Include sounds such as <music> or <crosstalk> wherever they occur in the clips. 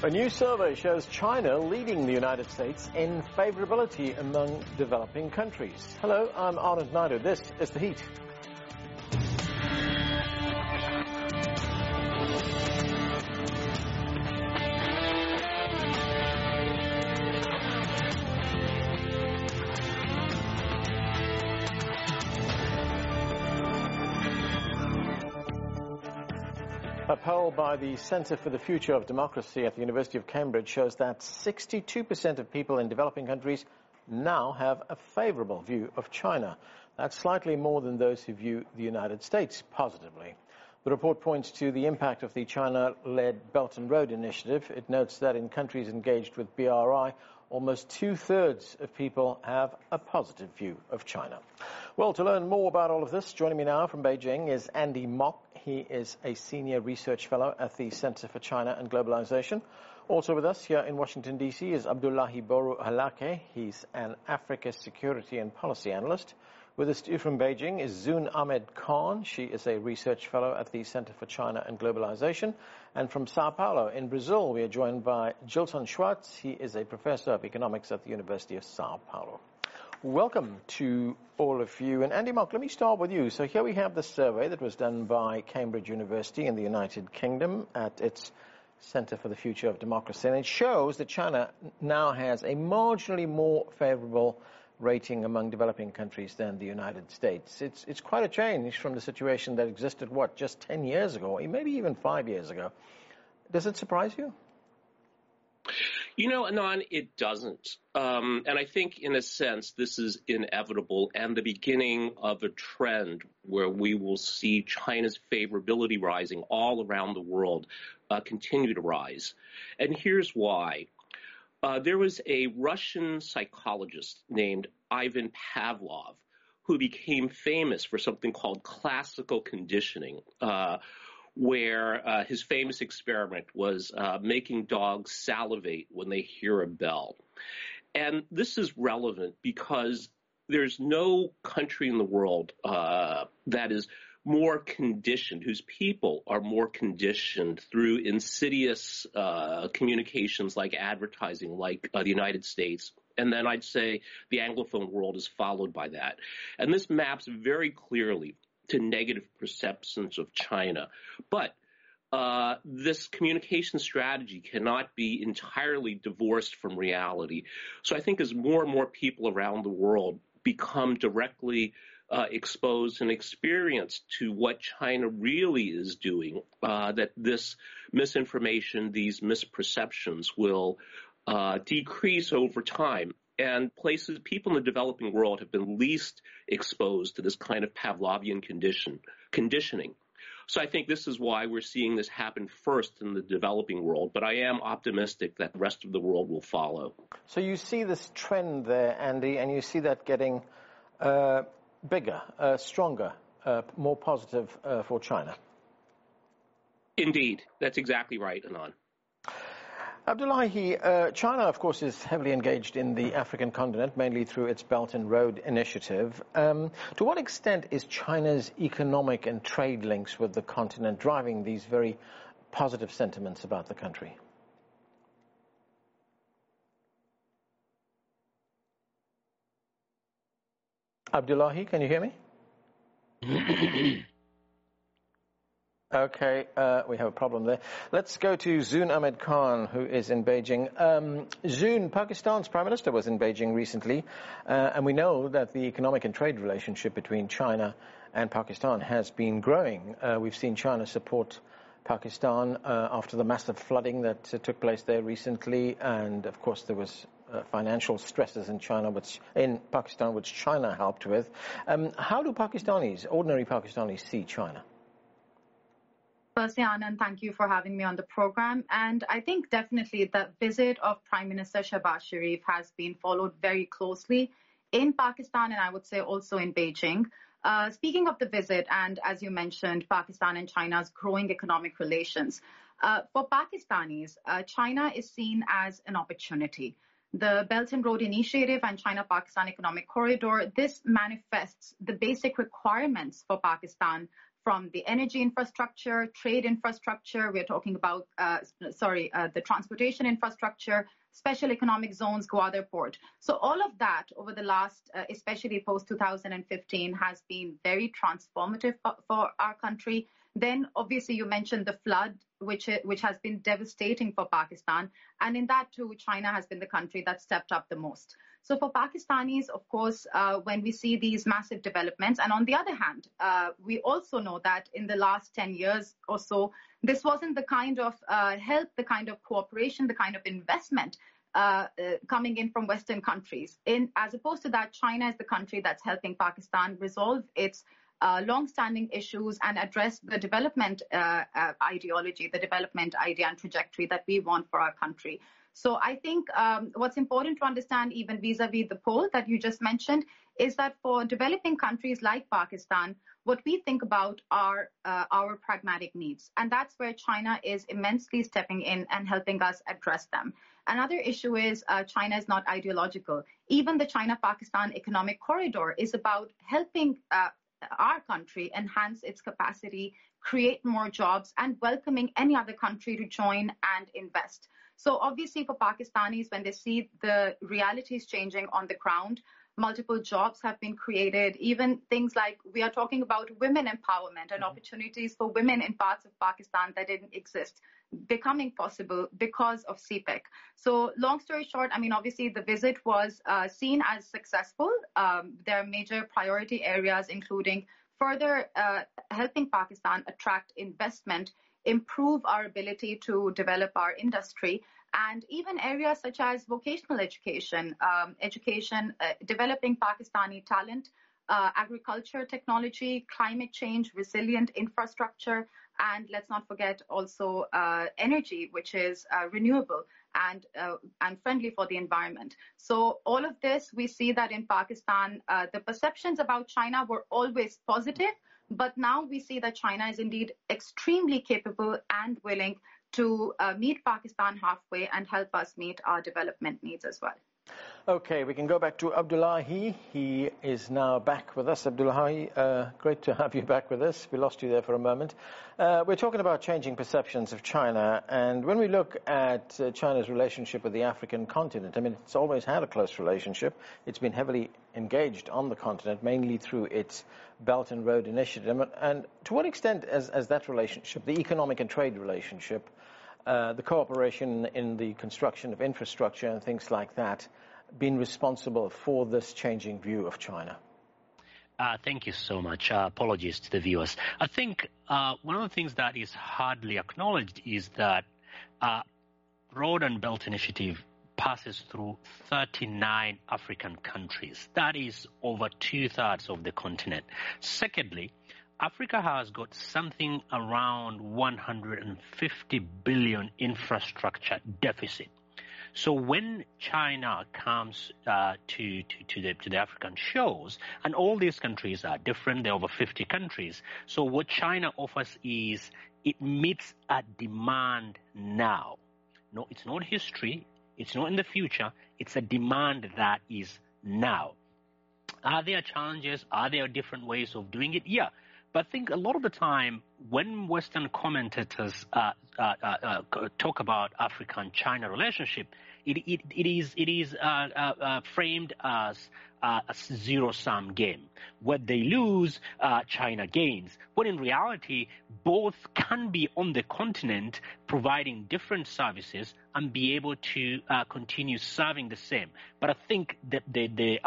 A new survey shows China leading the United States in favorability among developing countries. Hello, I'm Anand Naidu. This is The Heat. Poll by the Centre for the Future of Democracy at the University of Cambridge shows that 62% of people in developing countries now have a favorable view of China. That's slightly more than those who view the United States positively. The report points to the impact of the China-led Belt and Road Initiative. It notes that in countries engaged with BRI, almost two-thirds of people have a positive view of China. Well, to learn more about all of this, joining me now from Beijing is Andy Mok. He is a senior research fellow at the Center for China and Globalization. Also with us here in Washington, D.C. is Abdullahi Boru Halake. He's an Africa security and policy analyst. With us from Beijing is Zoon Ahmed Khan. She is a research fellow at the Center for China and Globalization. And from Sao Paulo in Brazil, we are joined by Gilson Schwartz. He is a professor of economics at the University of Sao Paulo. Welcome to all of you. And Andy Mok, let me start with you. So here we have the survey that was done by Cambridge University in the United Kingdom at its Center for the Future of Democracy. And it shows that China now has a marginally more favorable rating among developing countries than the United States. It's, it's quite a change from the situation that existed, what, just 10 years ago, maybe even five years ago. Does it surprise you? You know, Anand, it doesn't. Um, and I think, in a sense, this is inevitable and the beginning of a trend where we will see China's favorability rising all around the world uh, continue to rise. And here's why. Uh, there was a Russian psychologist named Ivan Pavlov who became famous for something called classical conditioning, uh, where uh, his famous experiment was uh, making dogs salivate when they hear a bell. And this is relevant because there's no country in the world uh, that is more conditioned, whose people are more conditioned through insidious uh, communications like advertising, like uh, the United States. And then I'd say the Anglophone world is followed by that. And this maps very clearly to negative perceptions of China. But uh, this communication strategy cannot be entirely divorced from reality. So I think as more and more people around the world become directly uh, exposed and experienced to what China really is doing, uh, that this misinformation, these misperceptions will uh, decrease over time. And places, people in the developing world have been least exposed to this kind of Pavlovian condition, conditioning. So I think this is why we're seeing this happen first in the developing world, but I am optimistic that the rest of the world will follow. So you see this trend there, Andy, and you see that getting uh, bigger, uh, stronger, uh, more positive uh, for China. Indeed, that's exactly right, Anand. Abdullahi, uh, China, of course, is heavily engaged in the African continent, mainly through its Belt and Road Initiative. Um, to what extent is China's economic and trade links with the continent driving these very positive sentiments about the country? Abdullahi, can you hear me? <clears throat> <clears throat> okay, uh, we have a problem there. Let's go to Zoon Ahmed Khan, who is in Beijing. Um, Zoon, Pakistan's prime minister was in Beijing recently, uh, and we know that the economic and trade relationship between China and Pakistan has been growing. Uh, we've seen China support Pakistan uh, after the massive flooding that uh, took place there recently, and of course there was uh, financial stresses in China, which in Pakistan, which China helped with. Um, how do Pakistanis, ordinary Pakistanis, see China? Firstly, Anand, thank you for having me on the program. And I think definitely the visit of Prime Minister Shehbaz Sharif has been followed very closely in Pakistan and I would say also in Beijing. Uh, speaking of the visit, and as you mentioned, Pakistan and China's growing economic relations, uh, for Pakistanis, uh, China is seen as an opportunity the Belt and Road Initiative and China-Pakistan Economic Corridor, this manifests the basic requirements for Pakistan from the energy infrastructure, trade infrastructure. We're talking about, uh, sorry, uh, the transportation infrastructure, special economic zones, Gwadar Port. So all of that over the last, uh, especially post 2015, has been very transformative for, our country. Then, obviously, you mentioned the flood, which which has been devastating for Pakistan, and in that too, China has been the country that stepped up the most. So for Pakistanis, of course, uh, when we see these massive developments, and on the other hand, uh, we also know that in the last 10 years or so, this wasn't the kind of uh, help, the kind of cooperation, the kind of investment uh, uh, coming in from Western countries. In, as opposed to that, China is the country that's helping Pakistan resolve its uh, long-standing issues and address the development uh, uh, ideology, the development idea and trajectory that we want for our country. So I think um, what's important to understand, even vis-a-vis the poll that you just mentioned, is that for developing countries like Pakistan, what we think about are uh, our pragmatic needs. And that's where China is immensely stepping in and helping us address them. Another issue is uh, China is not ideological. Even the China-Pakistan economic corridor is about helping uh, our country enhance its capacity, create more jobs, and welcoming any other country to join and invest. So obviously for Pakistanis, when they see the realities changing on the ground, multiple jobs have been created. Even things like we are talking about women empowerment and mm-hmm. opportunities for women in parts of Pakistan that didn't exist becoming possible because of CPEC. So long story short, I mean, obviously the visit was uh, seen as successful. Um, there are major priority areas, including further uh, helping Pakistan attract investment, improve our ability to develop our industry, and even areas such as vocational education, um, education, uh, developing Pakistani talent, uh, agriculture technology, climate change, resilient infrastructure, and let's not forget also uh, energy, which is uh, renewable and uh, and friendly for the environment. So all of this, we see that in Pakistan, uh, the perceptions about China were always positive, but now we see that China is indeed extremely capable and willing to uh, meet Pakistan halfway and help us meet our development needs as well. Okay, we can go back to Abdullahi. He is now back with us. Abdullahi, uh, great to have you back with us. We lost you there for a moment. Uh, we're talking about changing perceptions of China, and when we look at uh, China's relationship with the African continent, I mean, it's always had a close relationship. It's been heavily engaged on the continent, mainly through its Belt and Road Initiative. And to what extent has, has that relationship, the economic and trade relationship, uh, the cooperation in the construction of infrastructure and things like that, been responsible for this changing view of China? Uh, thank you so much. Uh, apologies to the viewers. I think uh, one of the things that is hardly acknowledged is that uh, Road and Belt Initiative passes through 39 African countries. That is over two thirds of the continent. Secondly, Africa has got something around 150 billion infrastructure deficit. So when China comes uh, to, to, to, the, to the African shores, and all these countries are different, there are over 50 countries. So what China offers is it meets a demand now. No, it's not history. It's not in the future. It's a demand that is now. Are there challenges? Are there different ways of doing it? Yeah. But I think a lot of the time when Western commentators uh, uh, uh, uh talk about Africa and China relationship, it, it, it is, it is uh, uh, framed as a zero-sum game. When they lose, China gains. When in reality, both can be on the continent providing different services and be able to continue serving the same. But I think that the the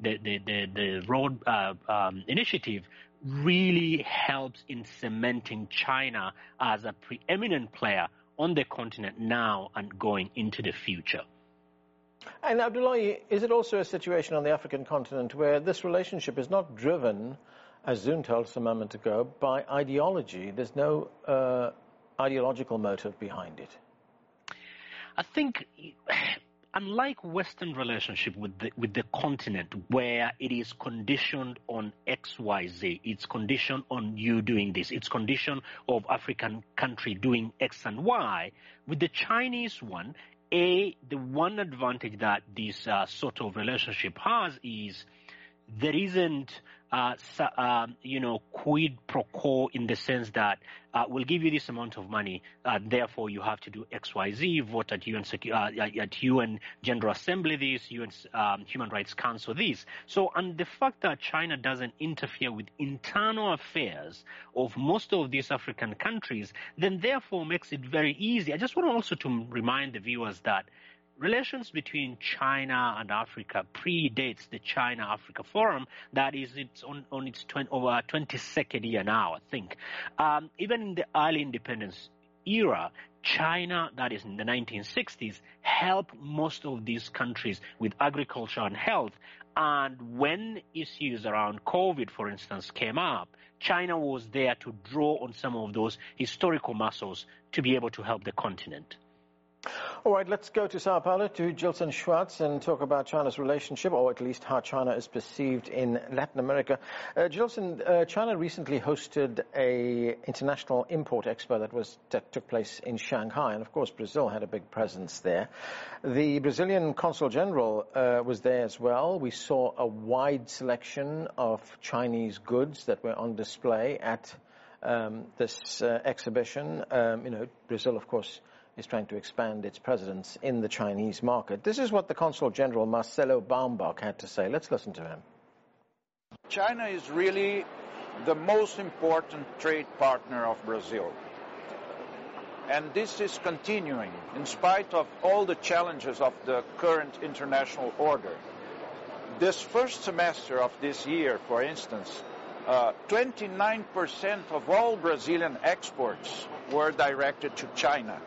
the, the, the, the road um, initiative really helps in cementing China as a preeminent player on the continent now and going into the future. And Abdullahi, is it also a situation on the African continent where this relationship is not driven, as Zoon told us a moment ago, by ideology? There's no uh, ideological motive behind it. I think unlike Western relationship with the, with the continent, where it is conditioned on X, Y, Z, it's conditioned on you doing this, it's conditioned of African country doing X and Y. With the Chinese one, a the one advantage that this uh, sort of relationship has is there isn't uh, uh, you know, quid pro quo in the sense that uh, we'll give you this amount of money, uh, therefore you have to do X, Y, Z, vote at UN, uh, at UN General Assembly this, UN um, Human Rights Council this. So, and the fact that China doesn't interfere with internal affairs of most of these African countries, then therefore makes it very easy. I just want also to remind the viewers that relations between China and Africa predates the China-Africa Forum. That is, it's on, on its 20, over 22nd year now, I think. Um, even in the early independence era, China, that is in the 1960s, helped most of these countries with agriculture and health. And when issues around COVID, for instance, came up, China was there to draw on some of those historical muscles to be able to help the continent. All right, let's go to Sao Paulo to Gilson Schwartz and talk about China's relationship, or at least how China is perceived in Latin America. Uh, Gilson, uh, China recently hosted a international import expo that was that took place in Shanghai, and of course Brazil had a big presence there. The Brazilian consul general uh, was there as well. We saw a wide selection of Chinese goods that were on display at um, this uh, exhibition. Um, you know, Brazil, of course is trying to expand its presence in the Chinese market. This is what the Consul General Marcelo Baumbach had to say. Let's listen to him. China is really the most important trade partner of Brazil. And this is continuing in spite of all the challenges of the current international order. This first semester of this year, for instance, uh, 29% of all Brazilian exports were directed to China.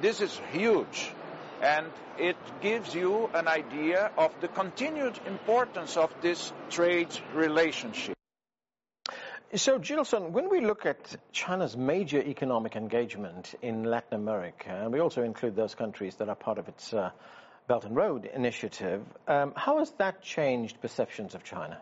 This is huge. And it gives you an idea of the continued importance of this trade relationship. So, Gilson, when we look at China's major economic engagement in Latin America, and we also include those countries that are part of its uh, Belt and Road initiative, um, how has that changed perceptions of China?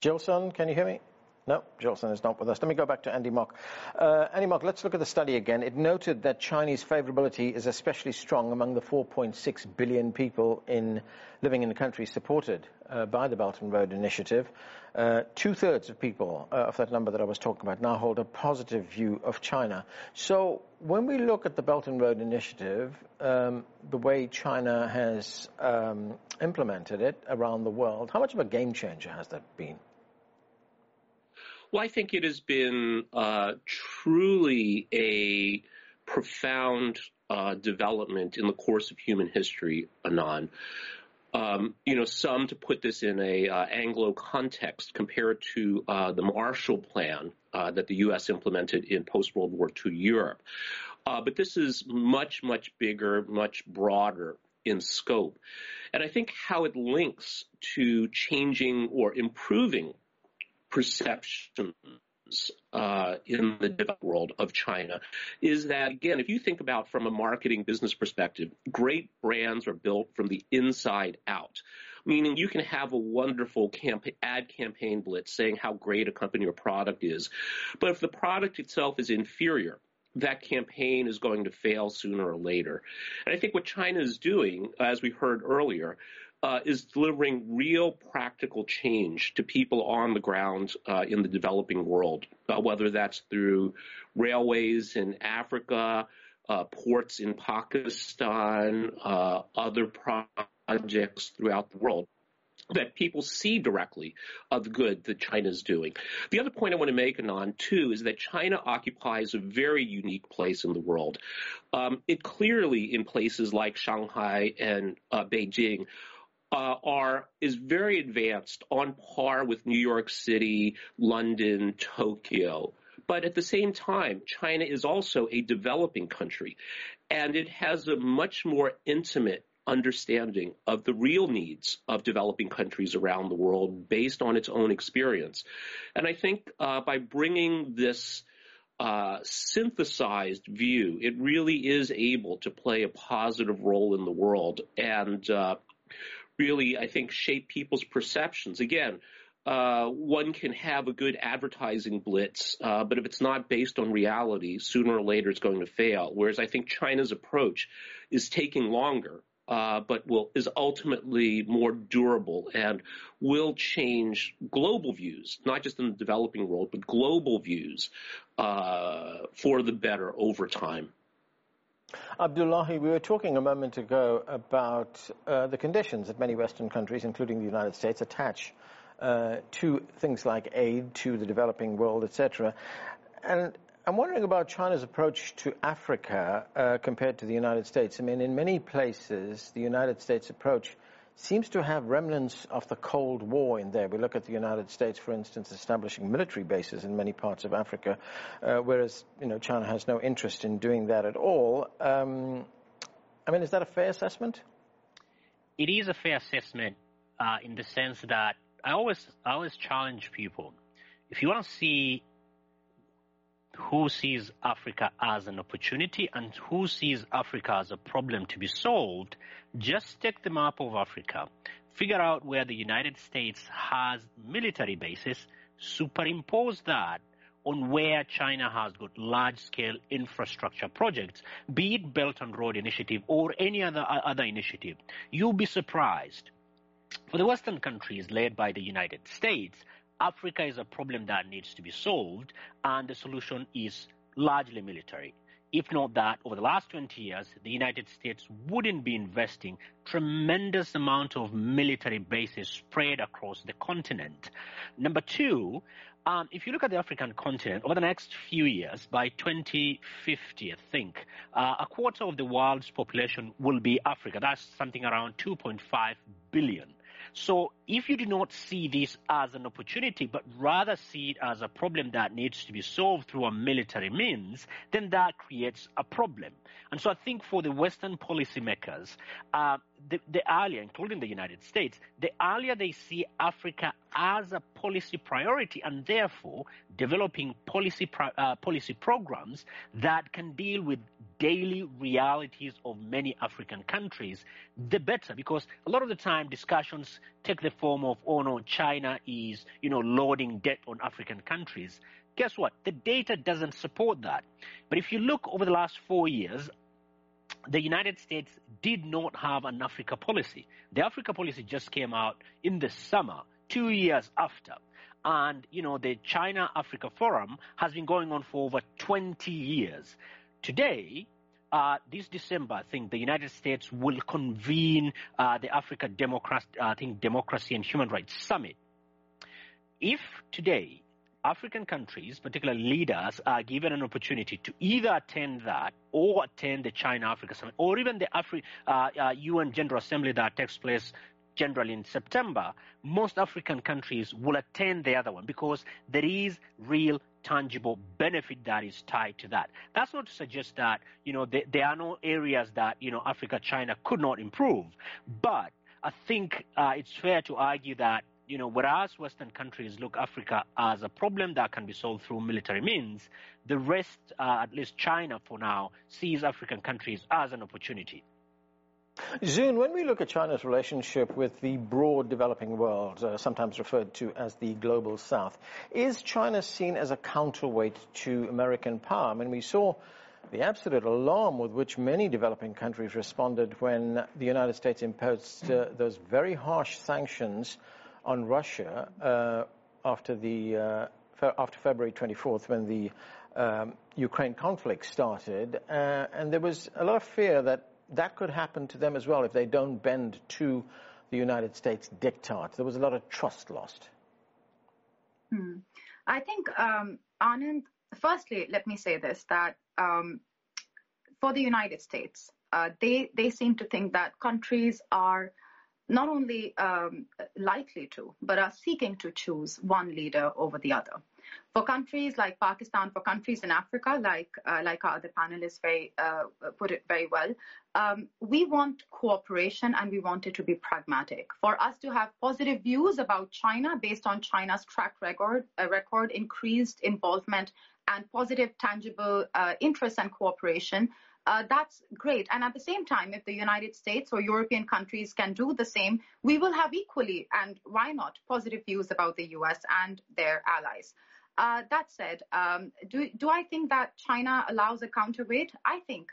Gilson, can you hear me? No, Gilson is not with us. Let me go back to Andy Mok. Uh, Andy Mok, let's look at the study again. It noted that Chinese favorability is especially strong among the 4.6 billion people in, living in the country supported uh, by the Belt and Road Initiative. Uh, two-thirds of people uh, of that number that I was talking about now hold a positive view of China. So when we look at the Belt and Road Initiative, um, the way China has um, implemented it around the world, how much of a game changer has that been? Well, I think it has been uh, truly a profound uh, development in the course of human history, Anand. Um, you know, some to put this in a uh, Anglo context, compared to uh, the Marshall Plan uh, that the U.S. implemented in post-World War II Europe. Uh, but this is much, much bigger, much broader in scope. And I think how it links to changing or improving perceptions uh, in the developed world of China is that, again, if you think about from a marketing business perspective, great brands are built from the inside out. Meaning you can have a wonderful ad campaign blitz saying how great a company or product is. But if the product itself is inferior, that campaign is going to fail sooner or later. And I think what China is doing, as we heard earlier, uh, is delivering real practical change to people on the ground uh, in the developing world, uh, whether that's through railways in Africa, uh, ports in Pakistan, uh, other projects throughout the world that people see directly of the good that China is doing. The other point I want to make, Anand, too, is that China occupies a very unique place in the world. Um, it clearly, in places like Shanghai and uh, Beijing, uh, are is very advanced, on par with New York City, London, Tokyo. But at the same time, China is also a developing country, and it has a much more intimate understanding of the real needs of developing countries around the world based on its own experience. And I think uh, by bringing this uh, synthesized view, it really is able to play a positive role in the world. And uh, really, I think, shape people's perceptions. Again, uh, one can have a good advertising blitz, uh, but if it's not based on reality, sooner or later it's going to fail. Whereas I think China's approach is taking longer, uh, but will is ultimately more durable and will change global views, not just in the developing world, but global views uh, for the better over time. Abdullahi, we were talking a moment ago about uh, the conditions that many Western countries, including the United States, attach uh, to things like aid to the developing world, etc. And I'm wondering about China's approach to Africa uh, compared to the United States. I mean, in many places, the United States approach seems to have remnants of the Cold War in there. We look at the United States, for instance, establishing military bases in many parts of Africa, uh, whereas you know China has no interest in doing that at all. Um, I mean, is that a fair assessment? It is a fair assessment uh, in the sense that I always I always challenge people. If you want to see who sees Africa as an opportunity and who sees Africa as a problem to be solved, just take the map of Africa, figure out where the United States has military bases, superimpose that on where China has got large scale infrastructure projects, be it Belt and Road Initiative or any other, uh, other initiative. You'll be surprised for the Western countries led by the United States, Africa is a problem that needs to be solved, and the solution is largely military. If not that, over the last 20 years, the United States wouldn't be investing tremendous amount of military bases spread across the continent. Number two, um, if you look at the African continent, over the next few years, by 2050, I think, uh, a quarter of the world's population will be Africa. That's something around 2.5 billion. So if you do not see this as an opportunity, but rather see it as a problem that needs to be solved through a military means, then that creates a problem. And so I think for the Western policymakers, uh, the, the earlier, including the United States, the earlier they see Africa as a policy priority and therefore developing policy, uh, policy programs that can deal with daily realities of many African countries, the better. Because a lot of the time discussions take the form of, oh no, China is, you know, loading debt on African countries. Guess what? The data doesn't support that. But if you look over the last four years, the United States did not have an Africa policy. The Africa policy just came out in the summer, two years after. And, you know, the China Africa Forum has been going on for over 20 years. Today, uh, this December, I think the United States will convene uh, the Africa Democrat, uh, I think Democracy and Human Rights Summit. If today African countries, particularly leaders, are given an opportunity to either attend that or attend the China Africa Summit or even the Afri- uh, uh, UN General Assembly that takes place generally in September, most African countries will attend the other one because there is real tangible benefit that is tied to that. That's not to suggest that, you know, there, there are no areas that, you know, Africa, China could not improve. But I think uh, it's fair to argue that you know, whereas Western countries look Africa as a problem that can be solved through military means, the rest, uh, at least China for now, sees African countries as an opportunity. Zoon, when we look at China's relationship with the broad developing world, uh, sometimes referred to as the global south, is China seen as a counterweight to American power? I mean, we saw the absolute alarm with which many developing countries responded when the United States imposed uh, those very harsh sanctions on Russia uh, after the uh, after February 24th, when the um, Ukraine conflict started, uh, and there was a lot of fear that that could happen to them as well if they don't bend to the United States diktat. There was a lot of trust lost. Hmm. I think, um, Anand, firstly, let me say this that um, for the United States, uh, they, they seem to think that countries are not only um, likely to, but are seeking to choose one leader over the other. For countries like Pakistan, for countries in Africa, like uh, like our other panelists very uh, put it very well, um, we want cooperation and we want it to be pragmatic. For us to have positive views about China based on China's track record, uh, record increased involvement and positive, tangible uh, interest and cooperation, uh, that's great. And at the same time, if the United States or European countries can do the same, we will have equally, and why not, positive views about the US and their allies. Uh, that said, um, do, do I think that China allows a counterweight? I think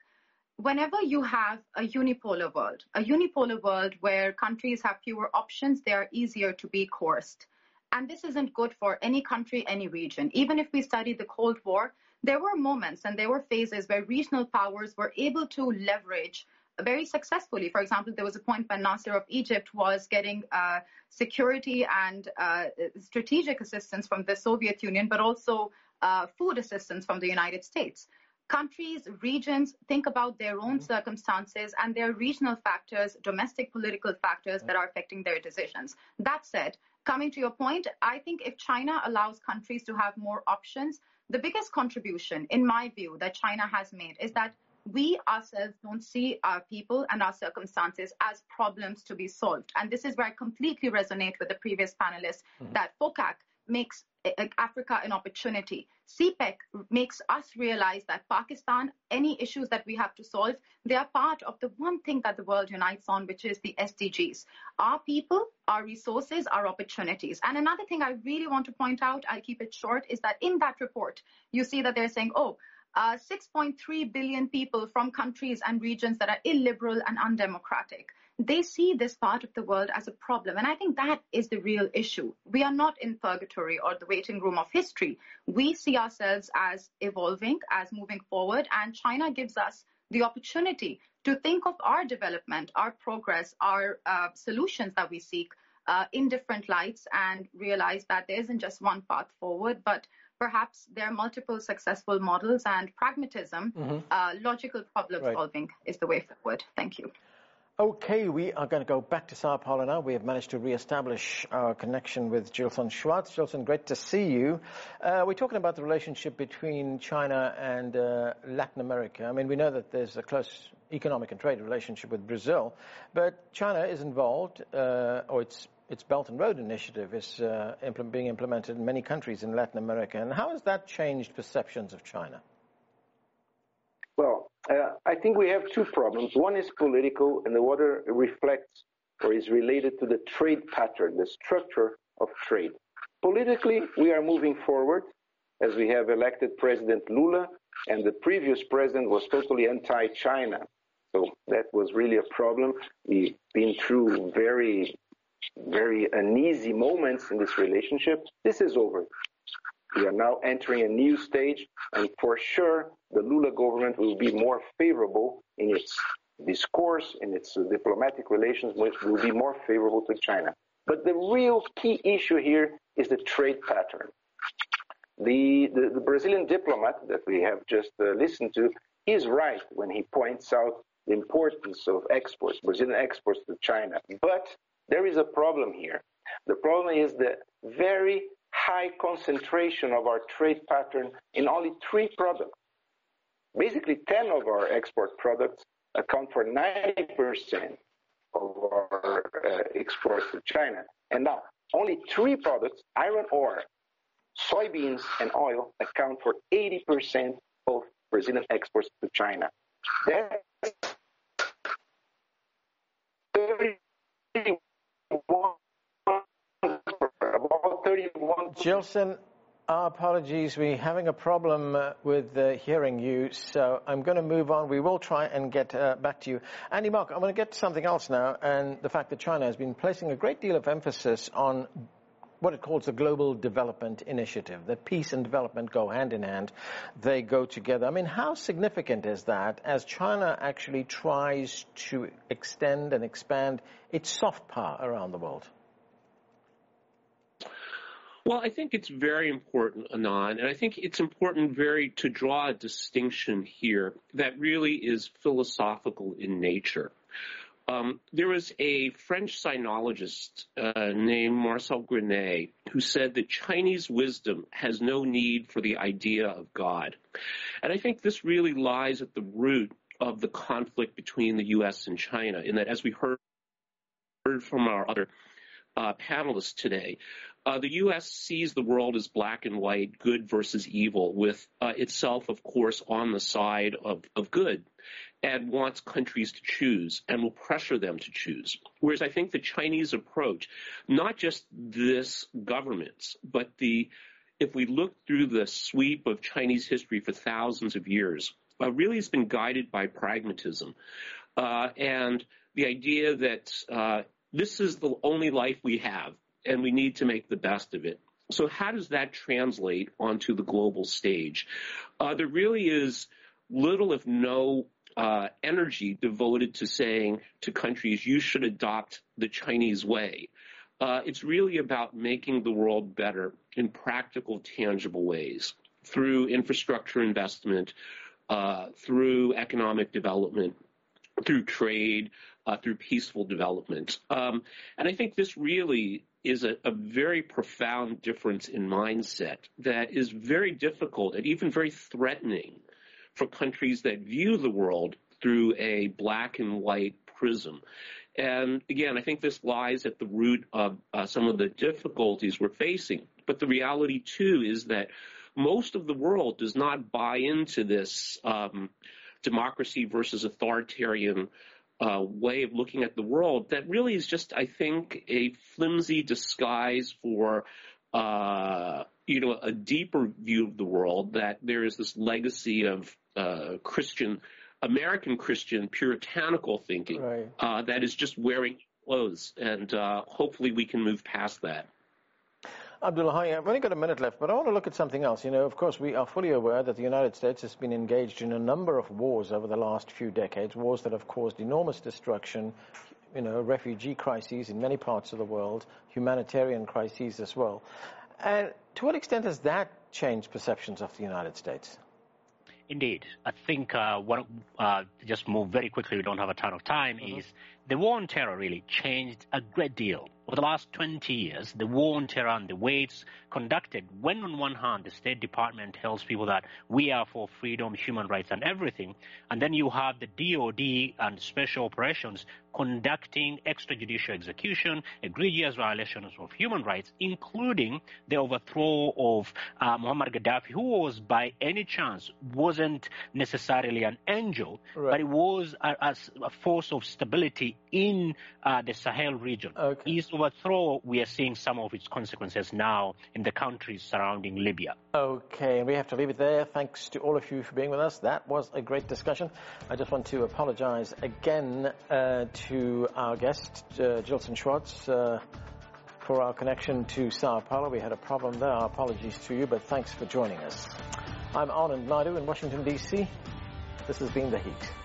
whenever you have a unipolar world, a unipolar world where countries have fewer options, they are easier to be coerced. And this isn't good for any country, any region. Even if we study the Cold War, there were moments and there were phases where regional powers were able to leverage very successfully. For example, there was a point when Nasser of Egypt was getting uh, security and uh, strategic assistance from the Soviet Union, but also uh, food assistance from the United States. Countries, regions think about their own mm-hmm. circumstances and their regional factors, domestic political factors that are affecting their decisions. That said, coming to your point, I think if China allows countries to have more options, the biggest contribution, in my view, that China has made is that we ourselves don't see our people and our circumstances as problems to be solved. And this is where I completely resonate with the previous panelists mm-hmm. that FOCAC makes Africa an opportunity. CPEC makes us realize that Pakistan, any issues that we have to solve, they are part of the one thing that the world unites on, which is the SDGs. Our people, our resources, our opportunities. And another thing I really want to point out, I'll keep it short, is that in that report, you see that they're saying, oh, uh, 6.3 billion people from countries and regions that are illiberal and undemocratic. They see this part of the world as a problem. And I think that is the real issue. We are not in purgatory or the waiting room of history. We see ourselves as evolving, as moving forward. And China gives us the opportunity to think of our development, our progress, our uh, solutions that we seek uh, in different lights and realize that there isn't just one path forward, but perhaps there are multiple successful models and pragmatism, mm-hmm. uh, logical problem right. solving is the way forward. Thank you. Okay, we are going to go back to Sao Paulo now. We have managed to re-establish our connection with Gilson Schwartz. Gilson, great to see you. Uh, we're talking about the relationship between China and uh, Latin America. I mean, we know that there's a close economic and trade relationship with Brazil, but China is involved, uh, or it's its Belt and Road Initiative is uh, implement, being implemented in many countries in Latin America. And how has that changed perceptions of China? Uh, I think we have two problems. One is political, and the other reflects or is related to the trade pattern, the structure of trade. Politically, we are moving forward as we have elected President Lula, and the previous president was totally anti China. So that was really a problem. We've been through very very uneasy moments in this relationship. This is over. We are now entering a new stage, and for sure, the Lula government will be more favorable in its discourse, in its diplomatic relations, which will be more favorable to China. But the real key issue here is the trade pattern. The, the, the Brazilian diplomat that we have just uh, listened to is right when he points out the importance of exports, Brazilian exports to China. But there is a problem here. The problem is the very high concentration of our trade pattern in only three products. Basically, 10 of our export products account for 90% of our uh, exports to China. And now, only three products, iron ore, soybeans, and oil, account for 80% of Brazilian exports to China. That's Gilson, our apologies. We're having a problem uh, with uh, hearing you, so I'm going to move on. We will try and get uh, back to you. Andy Mok, I'm going to get to something else now, and the fact that China has been placing a great deal of emphasis on what it calls the Global Development Initiative, that peace and development go hand in hand. They go together. I mean, how significant is that as China actually tries to extend and expand its soft power around the world? Well, I think it's very important, Anand, and I think it's important very to draw a distinction here that really is philosophical in nature. Um, there was a French sinologist uh, named Marcel Granet who said that Chinese wisdom has no need for the idea of God. And I think this really lies at the root of the conflict between the U.S. and China, in that as we heard, heard from our other uh, panelists today. Uh, the U.S. sees the world as black and white, good versus evil, with uh, itself, of course, on the side of, of good, and wants countries to choose and will pressure them to choose. Whereas I think the Chinese approach, not just this government's, but the if we look through the sweep of Chinese history for thousands of years, uh, really has been guided by pragmatism uh, and the idea that uh, this is the only life we have and we need to make the best of it. So how does that translate onto the global stage? Uh, there really is little, if no, uh, energy devoted to saying to countries, you should adopt the Chinese way. Uh, it's really about making the world better in practical, tangible ways through infrastructure investment, uh, through economic development, through trade, uh, through peaceful development. Um, and I think this really is a, a, very profound difference in mindset that is very difficult and even very threatening for countries that view the world through a black and white prism. And again, I think this lies at the root of uh, some of the difficulties we're facing. But the reality too is that most of the world does not buy into this um, democracy versus authoritarian uh, way of looking at the world that really is just, I think, a flimsy disguise for, uh, you know, a deeper view of the world. That there is this legacy of uh, Christian, American Christian puritanical thinking right. Uh, that is just wearing clothes, and uh, hopefully we can move past that. Abdullahi, I've only got a minute left, but I want to look at something else. You know, of course, we are fully aware that the United States has been engaged in a number of wars over the last few decades, wars that have caused enormous destruction, you know, refugee crises in many parts of the world, humanitarian crises as well. And to what extent has that changed perceptions of the United States? Indeed. I think uh, what, uh, just move very quickly, we don't have a ton of time, mm-hmm. is the war on terror really changed a great deal over the last 20 years, the war on terror and the way it's conducted, when on one hand the State Department tells people that we are for freedom, human rights, and everything, and then you have the DOD and special operations conducting extrajudicial execution, egregious violations of human rights, including the overthrow of uh, Muammar Gaddafi, who was by any chance wasn't necessarily an angel, right. but it was a, a, force of stability in uh, the Sahel region. Okay. His overthrow, we are seeing some of its consequences now in the countries surrounding Libya. Okay, and we have to leave it there. Thanks to all of you for being with us. That was a great discussion. I just want to apologize again uh, to our guest, uh, Gilson Schwartz. Uh, for our connection to Sao Paulo. We had a problem there. Our apologies to you, but thanks for joining us. I'm Anand Naidu in Washington, D.C. This has been The Heat.